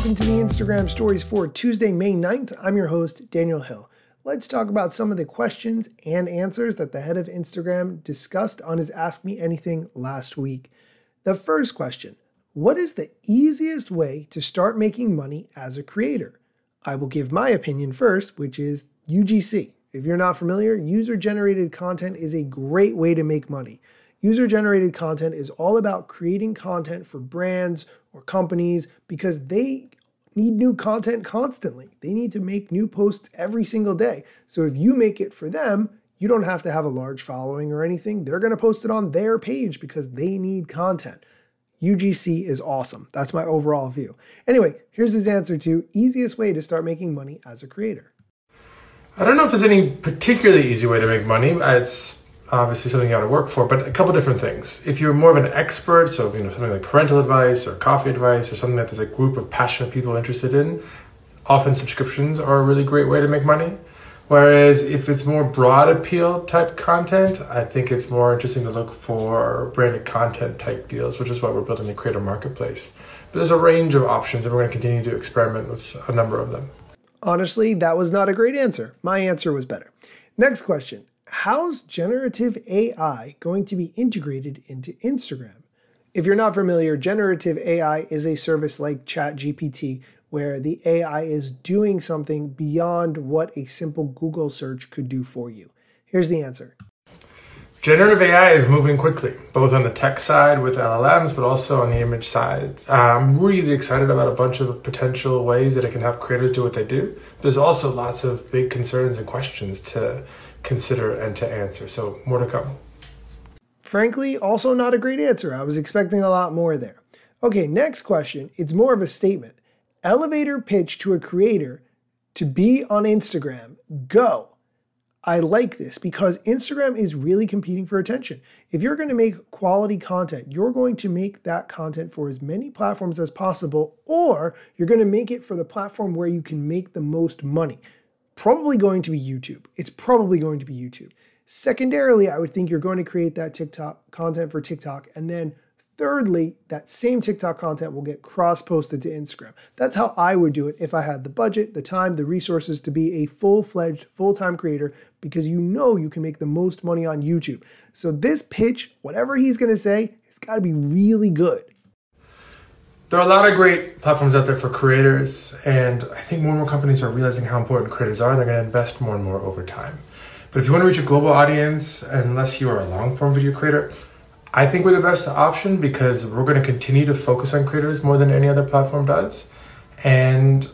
welcome to the Instagram stories for Tuesday, May 9th. I'm your host, Daniel Hill. Let's talk about some of the questions and answers that the head of Instagram discussed on his Ask Me Anything last week. The first question What is the easiest way to start making money as a creator? I will give my opinion first, which is UGC. If you're not familiar, user generated content is a great way to make money. User generated content is all about creating content for brands or companies because they need new content constantly. They need to make new posts every single day. So if you make it for them, you don't have to have a large following or anything. They're going to post it on their page because they need content. UGC is awesome. That's my overall view. Anyway, here's his answer to easiest way to start making money as a creator. I don't know if there's any particularly easy way to make money. It's obviously something you got to work for, but a couple different things. If you're more of an expert, so you know something like parental advice or coffee advice or something that there's a group of passionate people interested in, often subscriptions are a really great way to make money. Whereas if it's more broad appeal type content, I think it's more interesting to look for branded content type deals, which is why we're building the creator marketplace. But there's a range of options, and we're going to continue to experiment with a number of them. Honestly, that was not a great answer. My answer was better. Next question how's generative AI going to be integrated into Instagram? If you're not familiar, generative AI is a service like ChatGPT where the AI is doing something beyond what a simple Google search could do for you. Here's the answer. Generative AI is moving quickly, both on the tech side with LLMs, but also on the image side. Uh, I'm really excited about a bunch of potential ways that it can help creators do what they do. There's also lots of big concerns and questions to consider and to answer. So, more to come. Frankly, also not a great answer. I was expecting a lot more there. Okay, next question. It's more of a statement. Elevator pitch to a creator to be on Instagram. Go. I like this because Instagram is really competing for attention. If you're going to make quality content, you're going to make that content for as many platforms as possible, or you're going to make it for the platform where you can make the most money probably going to be YouTube. It's probably going to be YouTube. Secondarily, I would think you're going to create that TikTok content for TikTok. And then thirdly, that same TikTok content will get cross posted to Instagram. That's how I would do it if I had the budget, the time, the resources to be a full fledged, full time creator because you know you can make the most money on YouTube. So, this pitch, whatever he's to say, it's got to be really good there are a lot of great platforms out there for creators, and I think more and more companies are realizing how important creators are, they're to invest more and more over time. But if you want to reach a global audience, unless you are a long form video creator, I think we're the best option because we're going to continue to focus on creators more than any other platform does. And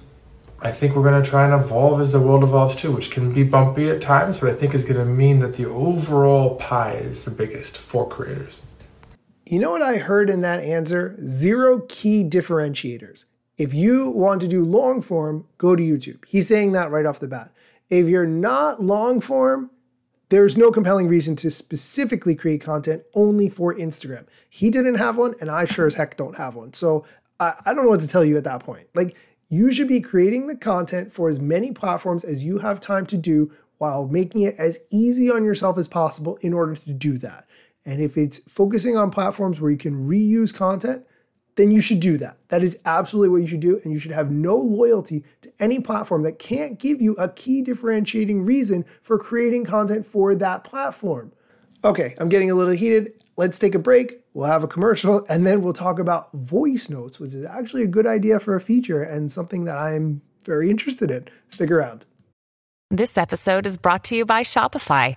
I think we're going to try and evolve as the world evolves too, which can be bumpy at times, but I think is going to mean that the overall pie is the biggest for creators. You know what I heard in that answer? Zero key differentiators. If you want to do long form, go to YouTube. He's saying that right off the bat. If you're not long form, there's no compelling reason to specifically create content only for Instagram. He didn't have one, and I sure as heck don't have one. So I, I don't know what to tell you at that point. Like, you should be creating the content for as many platforms as you have time to do while making it as easy on yourself as possible in order to do that. And if it's focusing on platforms where you can reuse content, then you should do that. That is absolutely what you should do. And you should have no loyalty to any platform that can't give you a key differentiating reason for creating content for that platform. Okay, I'm getting a little heated. Let's take a break. We'll have a commercial and then we'll talk about voice notes, which is actually a good idea for a feature and something that I'm very interested in. Stick around. This episode is brought to you by Shopify.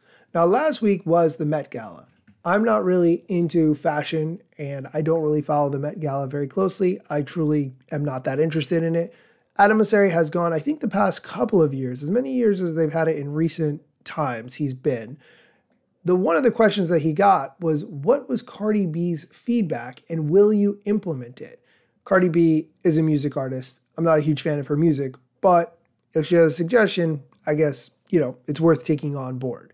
Now, last week was the Met Gala. I'm not really into fashion and I don't really follow the Met Gala very closely. I truly am not that interested in it. Adam Mosseri has gone, I think, the past couple of years, as many years as they've had it in recent times, he's been. The one of the questions that he got was what was Cardi B's feedback and will you implement it? Cardi B is a music artist. I'm not a huge fan of her music, but if she has a suggestion, I guess, you know, it's worth taking on board.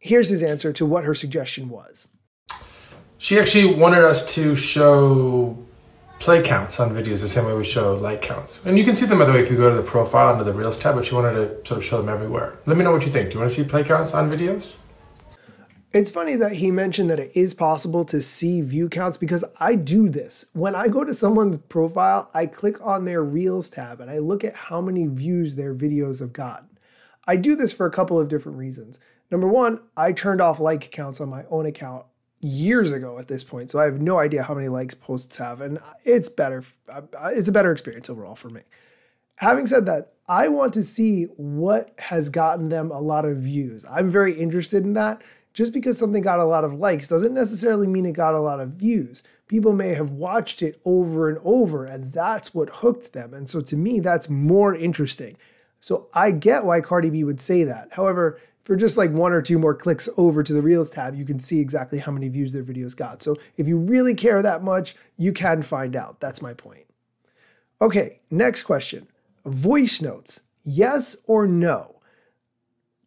Here's his answer to what her suggestion was. She actually wanted us to show play counts on videos the same way we show like counts. And you can see them, by the way, if you go to the profile under the Reels tab, but she wanted to sort of show them everywhere. Let me know what you think. Do you want to see play counts on videos? It's funny that he mentioned that it is possible to see view counts because I do this. When I go to someone's profile, I click on their Reels tab and I look at how many views their videos have gotten. I do this for a couple of different reasons. Number one, I turned off like counts on my own account years ago at this point, so I have no idea how many likes posts have, and it's better. Uh, it's a better experience overall for me. Having said that, I want to see what has gotten them a lot of views. I'm very interested in that just because something got a lot of likes doesn't necessarily mean it got a lot of views. People may have watched it over and over, and that's what hooked them. And so to me, that's more interesting. So I get why Cardi B would say that. However, for just like one or two more clicks over to the Reels tab, you can see exactly how many views their videos got. So if you really care that much, you can find out. That's my point. Okay, next question voice notes, yes or no?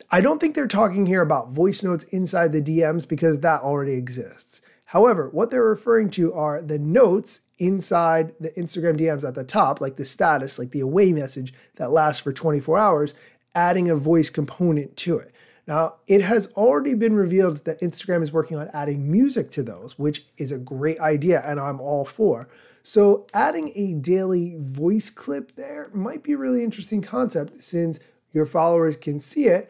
I don't think they're talking here about voice notes inside the DMs because that already exists. However, what they're referring to are the notes inside the Instagram DMs at the top, like the status, like the away message that lasts for 24 hours, adding a voice component to it. Now, it has already been revealed that Instagram is working on adding music to those, which is a great idea and I'm all for. So, adding a daily voice clip there might be a really interesting concept since your followers can see it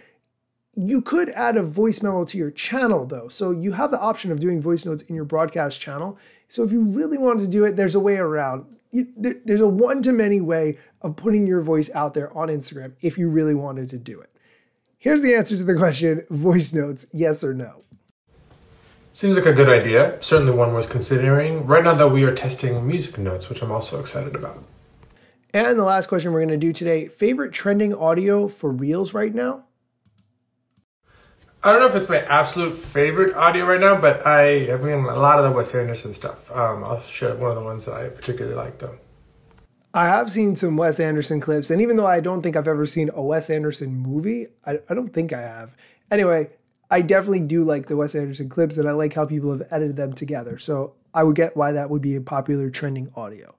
you could add a voice memo to your channel though. So you have the option of doing voice notes in your broadcast channel. So if you really wanted to do it, there's a way around. There's a one to many way of putting your voice out there on Instagram if you really wanted to do it. Here's the answer to the question voice notes, yes or no. Seems like a good idea. Certainly one worth considering. Right now, though, we are testing music notes, which I'm also excited about. And the last question we're going to do today favorite trending audio for Reels right now? I don't know if it's my absolute favorite audio right now, but I have been a lot of the Wes Anderson stuff. Um, I'll share one of the ones that I particularly like, though. I have seen some Wes Anderson clips, and even though I don't think I've ever seen a Wes Anderson movie, I, I don't think I have. Anyway, I definitely do like the Wes Anderson clips, and I like how people have edited them together. So I would get why that would be a popular trending audio.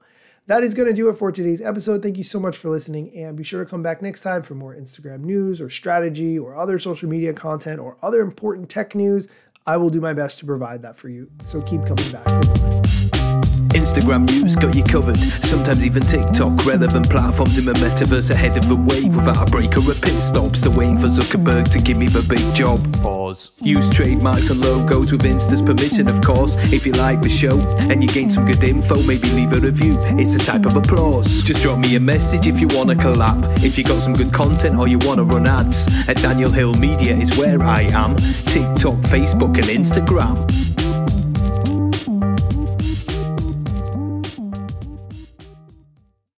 That is going to do it for today's episode. Thank you so much for listening, and be sure to come back next time for more Instagram news or strategy or other social media content or other important tech news. I will do my best to provide that for you. So keep coming back for more. Instagram news got you covered. Sometimes even TikTok. Relevant platforms in the metaverse ahead of the wave without a break or a pit stop. Still waiting for Zuckerberg to give me the big job. Pause. Use trademarks and logos with Insta's permission, of course. If you like the show and you gain some good info, maybe leave a review. It's a type of applause. Just drop me a message if you want to collab. If you got some good content or you want to run ads, at Daniel Hill Media is where I am. TikTok, Facebook, and Instagram.